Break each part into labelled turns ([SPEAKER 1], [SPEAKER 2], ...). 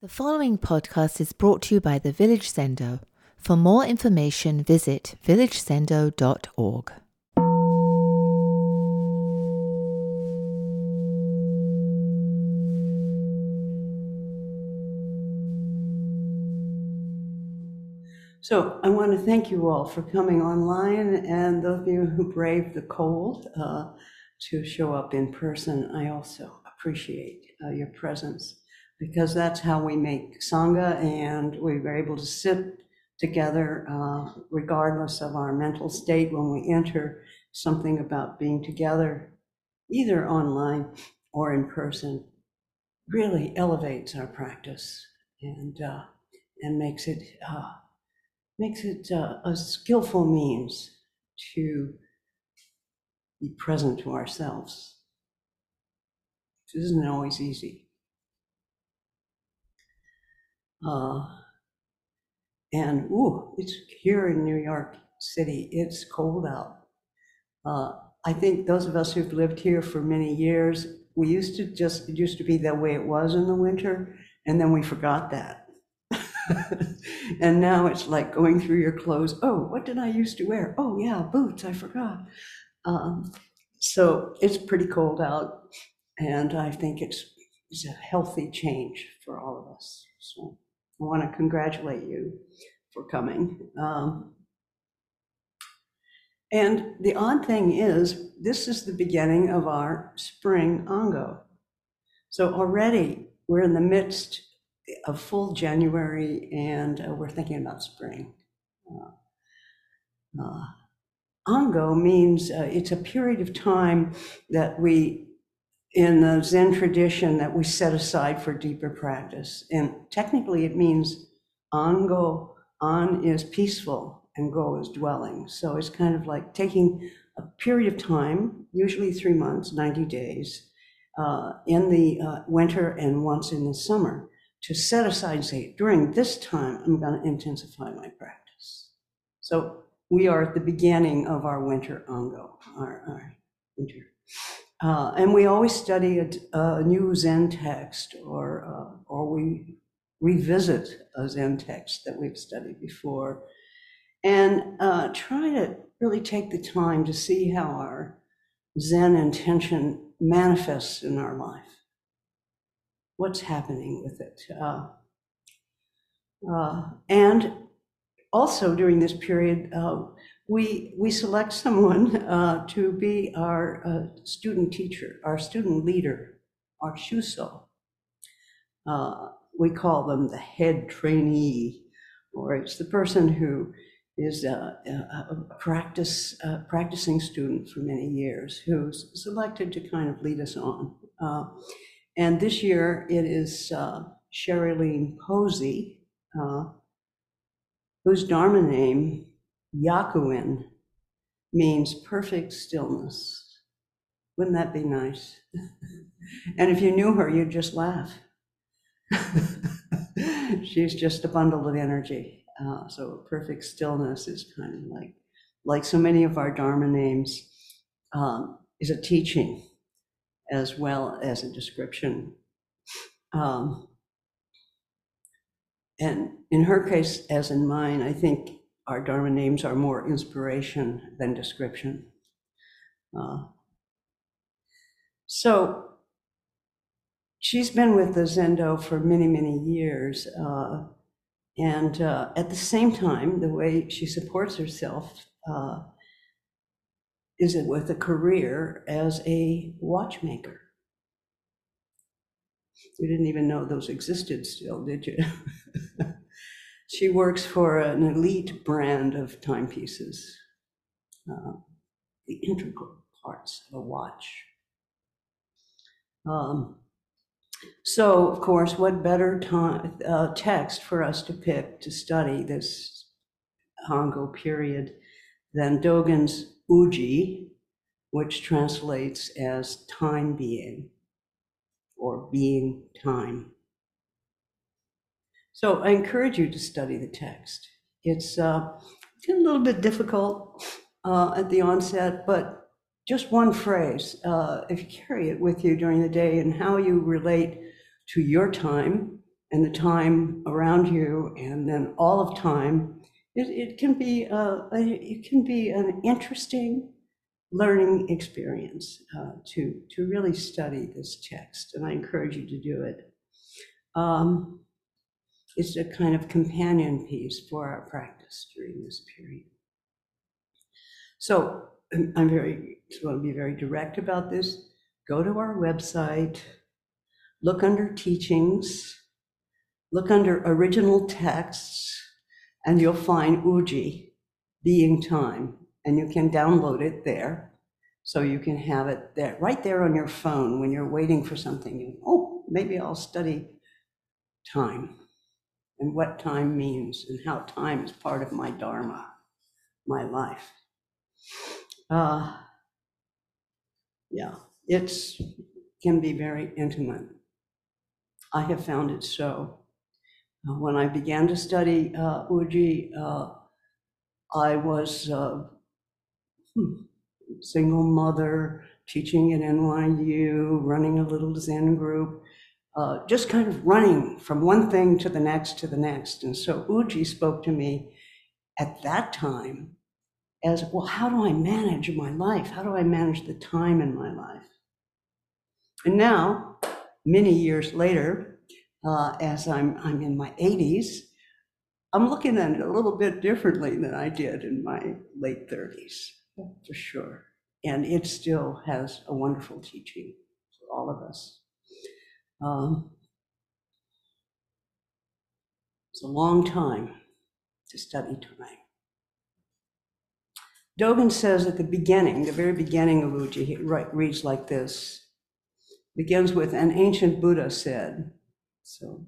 [SPEAKER 1] The following podcast is brought to you by the Village Zendo. For more information, visit villagezendo.org.
[SPEAKER 2] So I want to thank you all for coming online and those of you who braved the cold uh, to show up in person. I also appreciate uh, your presence because that's how we make Sangha and we were able to sit together uh, regardless of our mental state when we enter something about being together, either online or in person, really elevates our practice and, uh, and makes it uh, makes it uh, a skillful means to be present to ourselves. This isn't always easy. Uh, and ooh, it's here in New York City. It's cold out. Uh, I think those of us who've lived here for many years, we used to just it used to be the way it was in the winter, and then we forgot that. and now it's like going through your clothes. Oh, what did I used to wear? Oh, yeah, boots, I forgot. Um, so it's pretty cold out, and I think it's, it's a healthy change for all of us. So want to congratulate you for coming. Um, and the odd thing is, this is the beginning of our spring Ango. So already we're in the midst of full January, and uh, we're thinking about spring. Uh, uh, Ango means uh, it's a period of time that we, in the Zen tradition, that we set aside for deeper practice. And technically, it means Ango. on is peaceful, and Go is dwelling. So it's kind of like taking a period of time, usually three months, 90 days, uh, in the uh, winter and once in the summer to set aside say, during this time, I'm going to intensify my practice. So we are at the beginning of our winter Ango, our, our winter. Uh, and we always study a, a new Zen text or, uh, or we revisit a Zen text that we've studied before and uh, try to really take the time to see how our Zen intention manifests in our life what's happening with it. Uh, uh, and also during this period, uh, we, we select someone uh, to be our uh, student teacher, our student leader, our shuso. Uh, we call them the head trainee, or it's the person who is a, a, a practice practicing student for many years who's selected to kind of lead us on. And this year it is uh, Sherilyn Posey, uh, whose Dharma name, Yakuin, means perfect stillness. Wouldn't that be nice? and if you knew her, you'd just laugh. She's just a bundle of energy. Uh, so perfect stillness is kind of like, like so many of our Dharma names, um, is a teaching as well as a description. Um, and in her case, as in mine, I think our Dharma names are more inspiration than description. Uh, so she's been with the Zendo for many, many years. Uh, and uh, at the same time, the way she supports herself uh, is it with a career as a watchmaker. You didn't even know those existed still, did you? she works for an elite brand of timepieces, uh, the integral parts of a watch. Um, so, of course, what better time, uh, text for us to pick to study this Ango period than Dogen's Uji, which translates as time being or being time. So I encourage you to study the text. It's, uh, a little bit difficult uh, at the onset, but just one phrase, uh, if you carry it with you during the day and how you relate to your time and the time around you, and then all of time, it, it can be a, a, it can be an interesting learning experience uh, to to really study this text, and I encourage you to do it. Um, it's a kind of companion piece for our practice during this period. So I'm very just going to be very direct about this. Go to our website, look under teachings, look under original texts, and you'll find Uji, being time, and you can download it there. So you can have it there, right there on your phone when you're waiting for something. You, oh, maybe I'll study time and what time means and how time is part of my dharma, my life. Uh, yeah, it's can be very intimate. I have found it so. Uh, when I began to study uh, Uji, uh, I was uh, hmm, single mother, teaching at NYU, running a little Zen group, uh, just kind of running from one thing to the next to the next. And so Uji spoke to me at that time as well, how do I manage my life? How do I manage the time in my life? And now, many years later, uh, as I'm, I'm in my 80s, I'm looking at it a little bit differently than I did in my late 30s, for sure. And it still has a wonderful teaching for all of us. Um, it's a long time to study time. Dogen says at the beginning, the very beginning of Uji, he reads like this. Begins with, an ancient Buddha said, so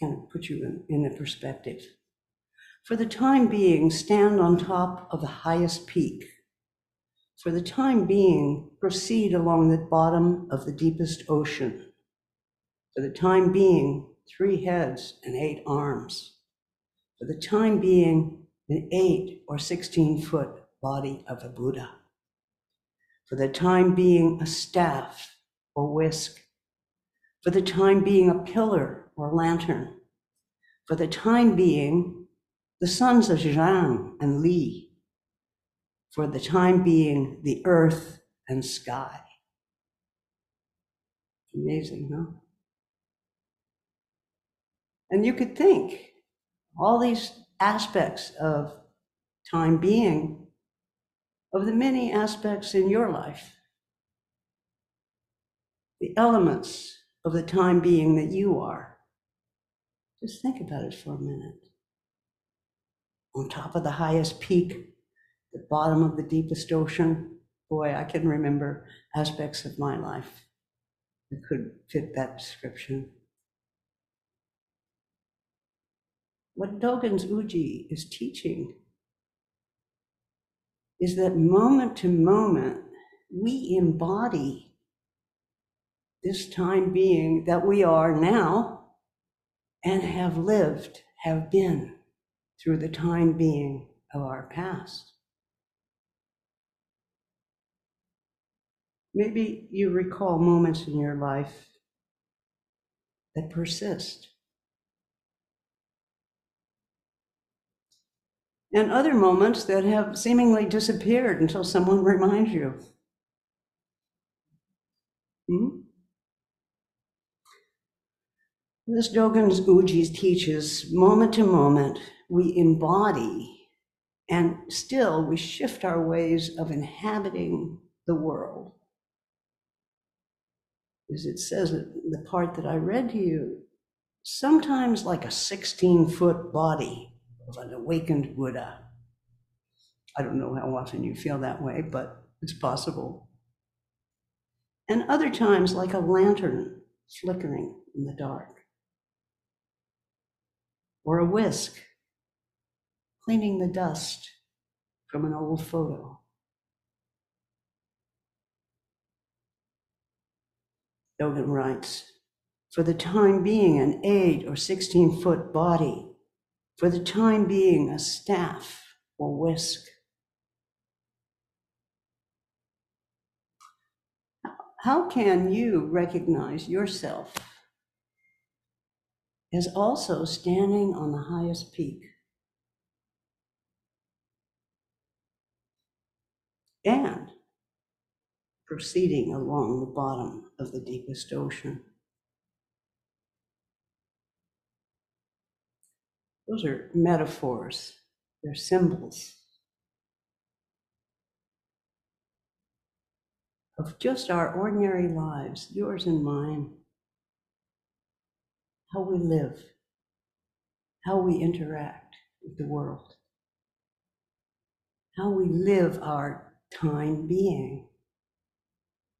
[SPEAKER 2] kind of put you in, in the perspective. For the time being, stand on top of the highest peak. For the time being, proceed along the bottom of the deepest ocean. For the time being, three heads and eight arms. For the time being, an eight or 16 foot body of a Buddha. For the time being, a staff or whisk. For the time being, a pillar or lantern. For the time being, the sons of Zhang and Li. For the time being, the earth and sky. Amazing, huh? And you could think all these aspects of time being of the many aspects in your life, the elements of the time being that you are. Just think about it for a minute. On top of the highest peak, the bottom of the deepest ocean, boy, I can remember aspects of my life that could fit that description. What Dogen's Uji is teaching is that moment to moment, we embody this time being that we are now and have lived, have been through the time being of our past. Maybe you recall moments in your life that persist. And other moments that have seemingly disappeared until someone reminds you. Hmm? This Dogen's Ujis teaches moment to moment we embody and still we shift our ways of inhabiting the world. As it says, the part that I read to you, sometimes like a 16 foot body of an awakened Buddha. Uh, I don't know how often you feel that way, but it's possible. And other times, like a lantern flickering in the dark, or a whisk cleaning the dust from an old photo. Dogen writes, for the time being, an 8 or 16 foot body for the time being, a staff or whisk. How can you recognize yourself as also standing on the highest peak. And proceeding along the bottom of the deepest ocean. Those are metaphors, they're symbols. Of just our ordinary lives, yours and mine, how we live, how we interact with the world, how we live our time being,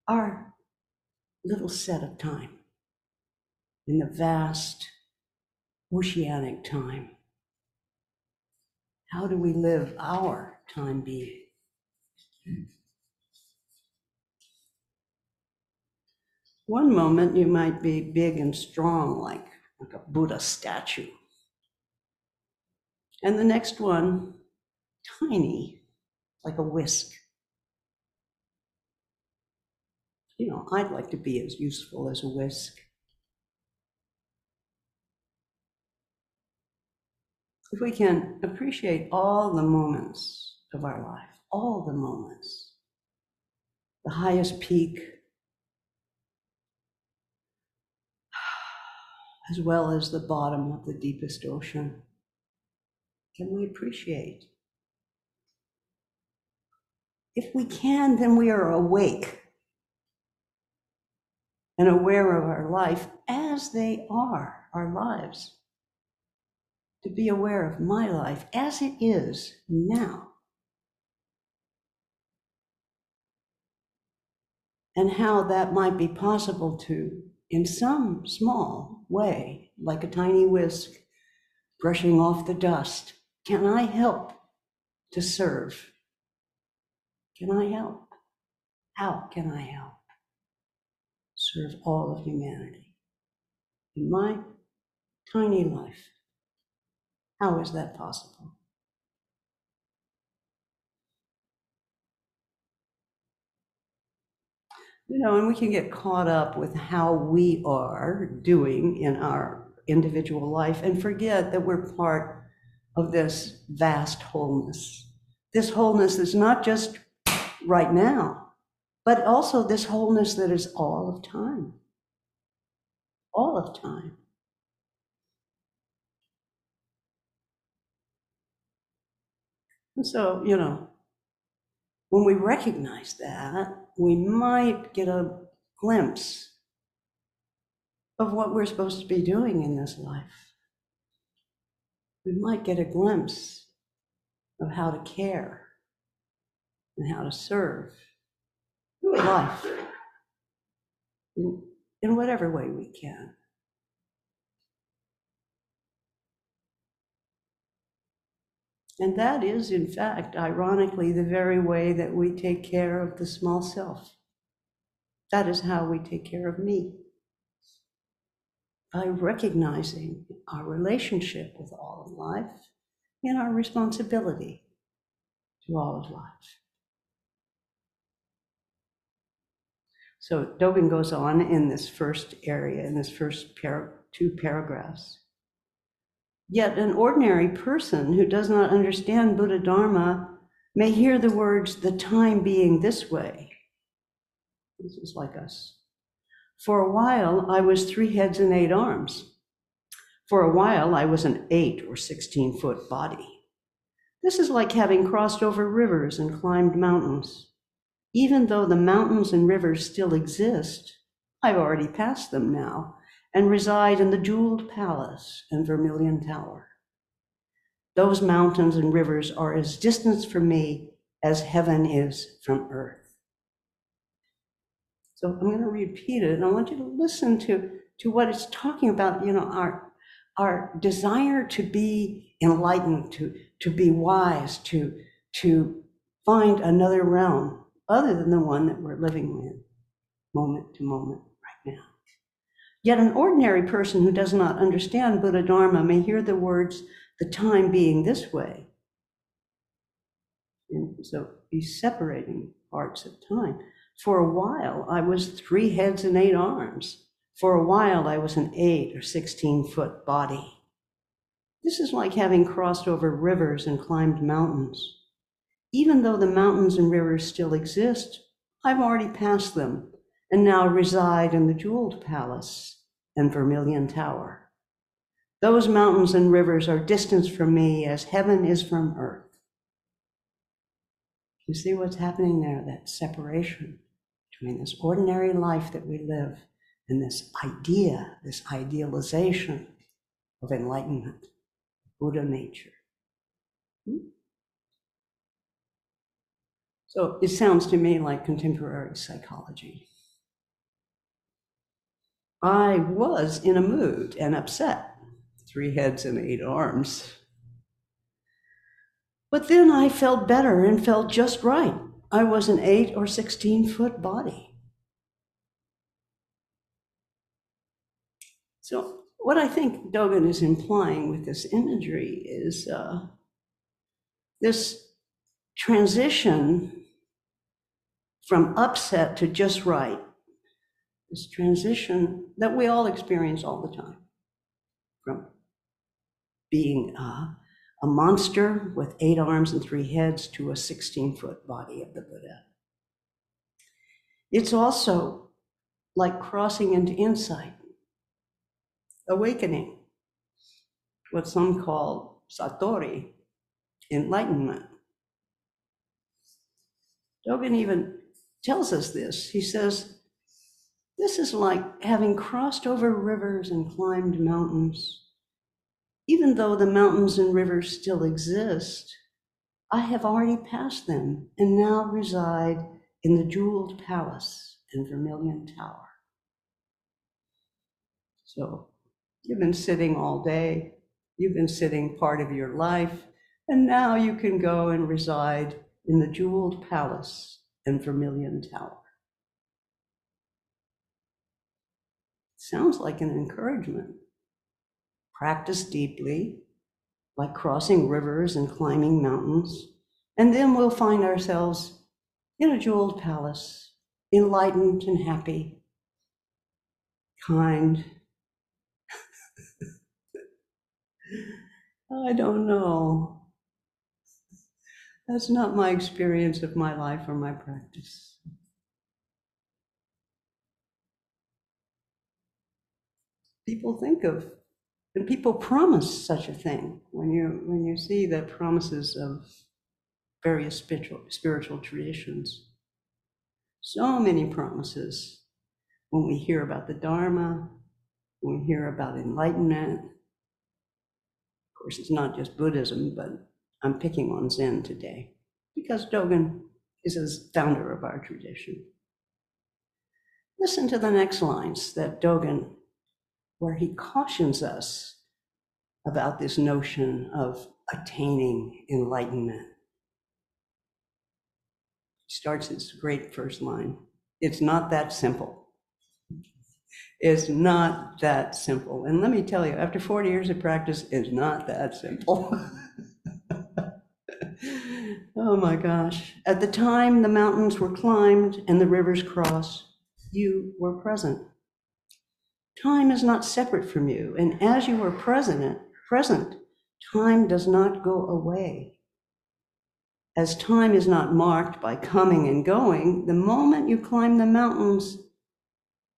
[SPEAKER 2] our little set of time. In the vast oceanic time. How do we live our time being? One moment you might be big and strong, like, like a Buddha statue. And the next one, tiny, like a whisk. You know, I'd like to be as useful as a whisk. If we can appreciate all the moments of our life, all the moments, the highest peak, as well as the bottom of the deepest ocean, can we appreciate? If we can, then we are awake and aware of our life as they are, our lives to be aware of my life as it is now. And how that might be possible to, in some small way, like a tiny whisk, brushing off the dust. Can I help to serve? Can I help? How can I help? Serve all of humanity in my tiny life. How is that possible? You know, and we can get caught up with how we are doing in our individual life and forget that we're part of this vast wholeness. This wholeness is not just right now, but also this wholeness that is all of time. All of time. And so, you know, when we recognize that, we might get a glimpse of what we're supposed to be doing in this life. We might get a glimpse of how to care and how to serve life in, in whatever way we can. And that is, in fact, ironically, the very way that we take care of the small self. That is how we take care of me. By recognizing our relationship with all of life and our responsibility to all of life. So Dogen goes on in this first area, in this first par- two paragraphs. Yet an ordinary person who does not understand Buddha Dharma may hear the words, the time being this way. This is like us. For a while, I was three heads and eight arms. For a while, I was an eight or 16 foot body. This is like having crossed over rivers and climbed mountains. Even though the mountains and rivers still exist, I've already passed them now and reside in the jeweled palace and vermilion tower. Those mountains and rivers are as distant from me as heaven is from earth. So I'm going to repeat it, and I want you to listen to, to what it's talking about, you know, our, our desire to be enlightened, to, to be wise, to, to find another realm other than the one that we're living in moment to moment. Yet an ordinary person who does not understand Buddha Dharma may hear the words, the time being this way. And so he's separating parts of time. For a while, I was three heads and eight arms. For a while, I was an eight or 16 foot body. This is like having crossed over rivers and climbed mountains. Even though the mountains and rivers still exist, I've already passed them and now reside in the Jeweled Palace and Vermilion Tower. Those mountains and rivers are distant from me as heaven is from earth. You see what's happening there, that separation between this ordinary life that we live and this idea, this idealization of enlightenment, Buddha nature. Hmm? So it sounds to me like contemporary psychology. I was in a mood and upset, three heads and eight arms. But then I felt better and felt just right. I was an eight or 16 foot body. So, what I think Dogen is implying with this imagery is uh, this transition from upset to just right, this transition that we all experience all the time from being uh, a monster with eight arms and three heads to a 16 foot body of the Buddha. It's also like crossing into insight, awakening, what some call satori, enlightenment. Dogen even tells us this. He says, This is like having crossed over rivers and climbed mountains even though the mountains and rivers still exist, I have already passed them and now reside in the jeweled palace and vermilion tower. So you've been sitting all day, you've been sitting part of your life, and now you can go and reside in the jeweled palace and vermilion tower. Sounds like an encouragement practice deeply, like crossing rivers and climbing mountains, and then we'll find ourselves in a jeweled palace, enlightened and happy, kind. I don't know. That's not my experience of my life or my practice. People think of and people promise such a thing when you when you see the promises of various spiritual spiritual traditions. So many promises when we hear about the Dharma, when we hear about enlightenment. Of course, it's not just Buddhism, but I'm picking on Zen today because Dogen is a founder of our tradition. Listen to the next lines that Dogen where he cautions us about this notion of attaining enlightenment. He starts his great first line It's not that simple. It's not that simple. And let me tell you, after 40 years of practice, it's not that simple. oh my gosh. At the time the mountains were climbed and the rivers crossed, you were present. Time is not separate from you, and as you are present, present, time does not go away. As time is not marked by coming and going, the moment you climb the mountains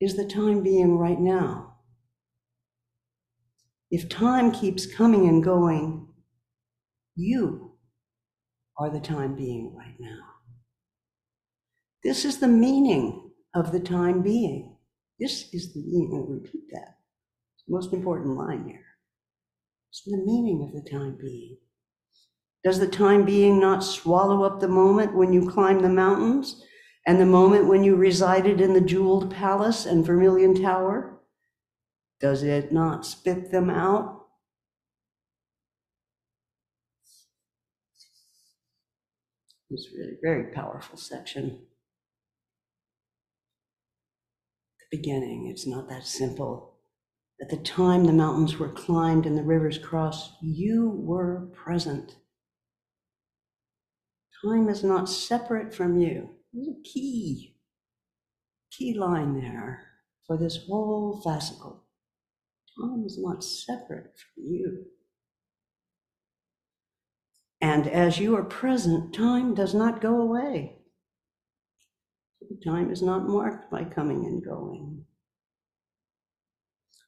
[SPEAKER 2] is the time being right now. If time keeps coming and going, you are the time being right now. This is the meaning of the time being. This is the meaning, and repeat that. It's the most important line here. It's the meaning of the time being. Does the time being not swallow up the moment when you climb the mountains and the moment when you resided in the jeweled palace and vermilion tower? Does it not spit them out? It's really very powerful section. Beginning. It's not that simple. At the time the mountains were climbed and the rivers crossed, you were present. Time is not separate from you. There's a key, key line there. for this whole fascicle. Time is not separate from you. And as you are present, time does not go away. Time is not marked by coming and going.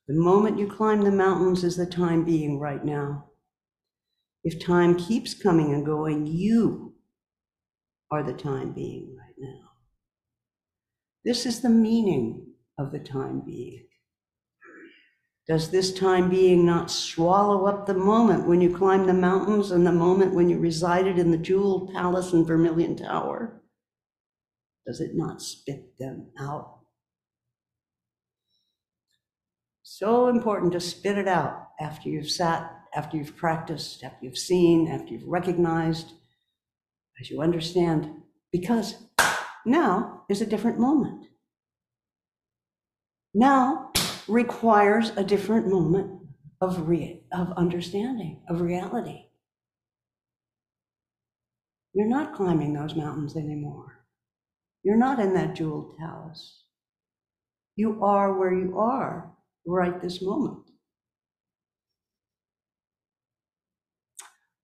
[SPEAKER 2] The moment you climb the mountains is the time being right now. If time keeps coming and going, you are the time being right now. This is the meaning of the time being. Does this time being not swallow up the moment when you climb the mountains and the moment when you resided in the jeweled palace and vermilion tower? Does it not spit them out? So important to spit it out after you've sat, after you've practiced, after you've seen, after you've recognized, as you understand, because now is a different moment. Now requires a different moment of, re- of understanding, of reality. You're not climbing those mountains anymore. You're not in that jeweled palace. You are where you are right this moment.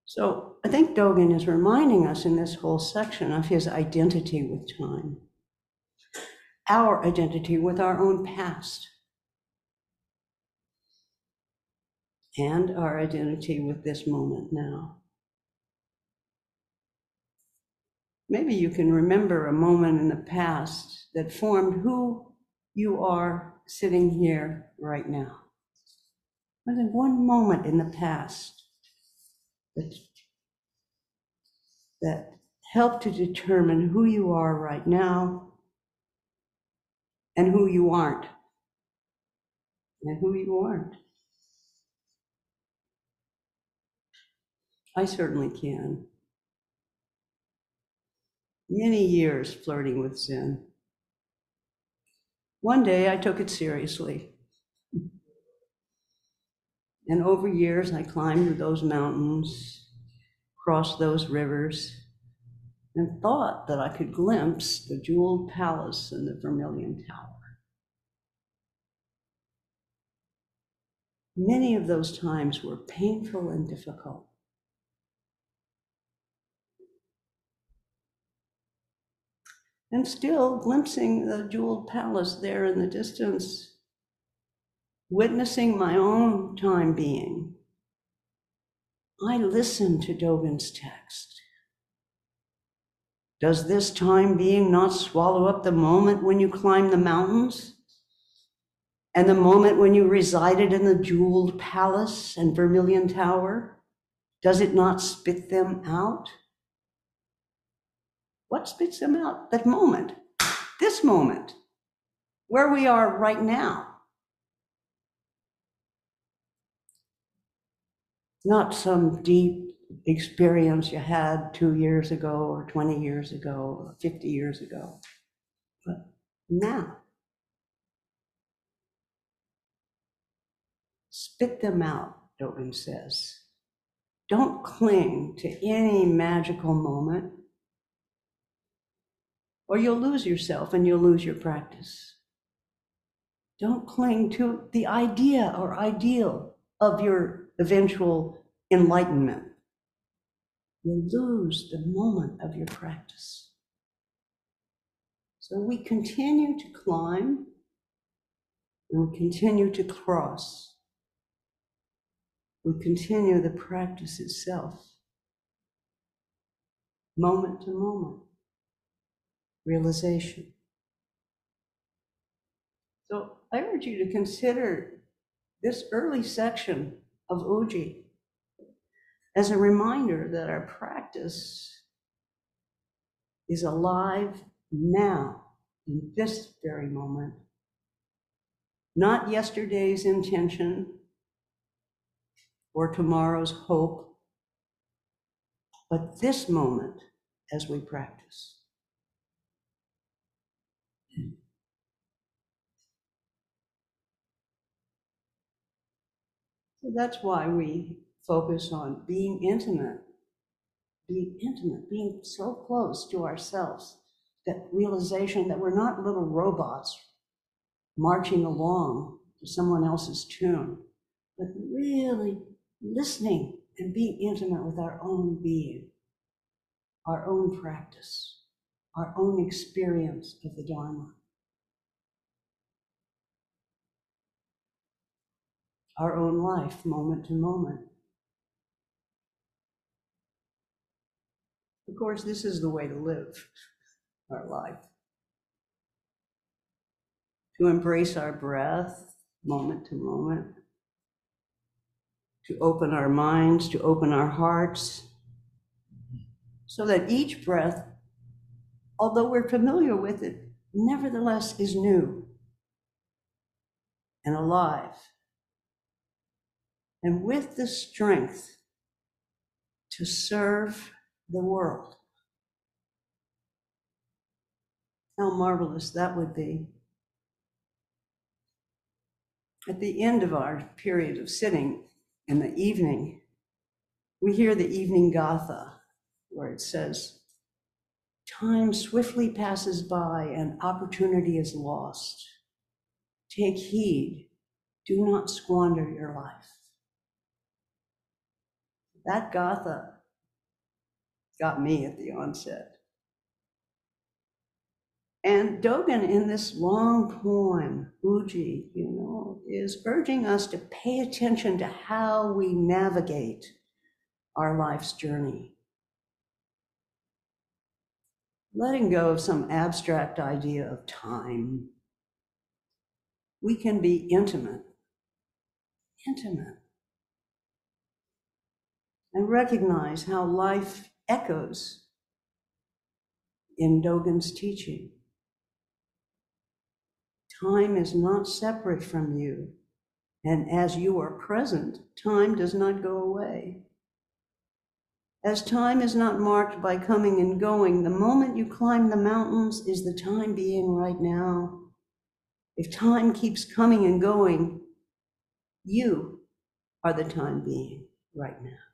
[SPEAKER 2] So I think Dogen is reminding us in this whole section of his identity with time, our identity with our own past, and our identity with this moment now. Maybe you can remember a moment in the past that formed who you are sitting here right now. Was there one moment in the past that, that helped to determine who you are right now and who you aren't? And who you aren't. I certainly can. Many years flirting with Zen. One day I took it seriously. And over years, I climbed those mountains, crossed those rivers, and thought that I could glimpse the jeweled palace and the vermilion tower. Many of those times were painful and difficult. And still glimpsing the jeweled palace there in the distance, witnessing my own time being, I listen to Dogen's text. Does this time being not swallow up the moment when you climb the mountains? And the moment when you resided in the jeweled palace and vermilion tower? Does it not spit them out? What spits them out? That moment, this moment, where we are right now. Not some deep experience you had two years ago, or 20 years ago, or 50 years ago, but now. Spit them out, Dogen says. Don't cling to any magical moment or you'll lose yourself and you'll lose your practice. Don't cling to the idea or ideal of your eventual enlightenment. You'll lose the moment of your practice. So we continue to climb and we continue to cross. We continue the practice itself, moment to moment realization. So I urge you to consider this early section of Uji as a reminder that our practice is alive now, in this very moment. Not yesterday's intention or tomorrow's hope, but this moment as we practice. That's why we focus on being intimate, being intimate, being so close to ourselves, that realization that we're not little robots marching along to someone else's tune, but really listening and being intimate with our own being, our own practice, our own experience of the Dharma. Our own life, moment to moment. Of course, this is the way to live our life. To embrace our breath moment to moment, to open our minds, to open our hearts, so that each breath, although we're familiar with it, nevertheless is new and alive. And with the strength to serve the world. How marvelous that would be. At the end of our period of sitting in the evening, we hear the evening Gatha, where it says, Time swiftly passes by and opportunity is lost. Take heed, do not squander your life. That Gatha got me at the onset. And Dogen, in this long poem, Uji, you know, is urging us to pay attention to how we navigate our life's journey. Letting go of some abstract idea of time, we can be intimate, intimate, and recognize how life echoes in Dogen's teaching. Time is not separate from you, and as you are present, time does not go away. As time is not marked by coming and going, the moment you climb the mountains is the time being right now. If time keeps coming and going, you are the time being right now.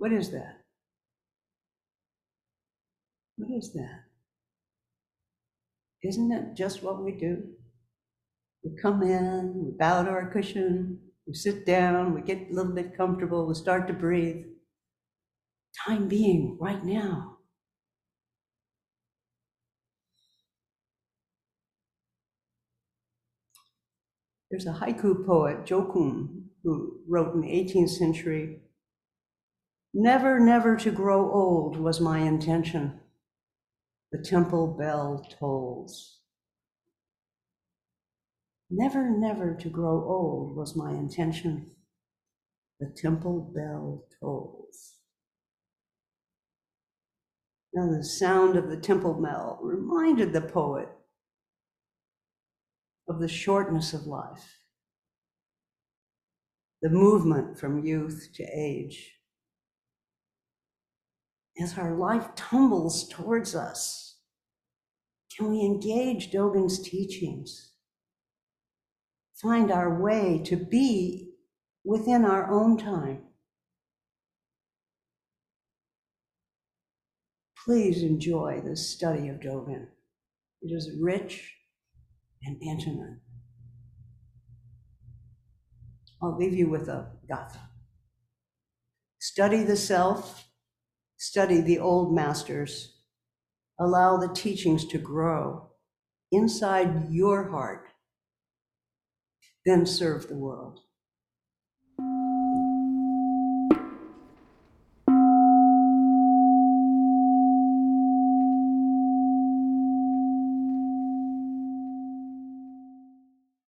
[SPEAKER 2] What is that? What is that? Isn't that just what we do? We come in, we bow to our cushion, we sit down, we get a little bit comfortable, we start to breathe. Time being, right now. There's a haiku poet, Jokun, who wrote in the 18th century Never, never to grow old was my intention. The temple bell tolls. Never, never to grow old was my intention. The temple bell tolls. Now, the sound of the temple bell reminded the poet of the shortness of life, the movement from youth to age as our life tumbles towards us, can we engage Dogen's teachings? Find our way to be within our own time. Please enjoy this study of Dogen. It is rich and intimate. I'll leave you with a gatha. Study the self Study the old masters. Allow the teachings to grow inside your heart. Then serve the world.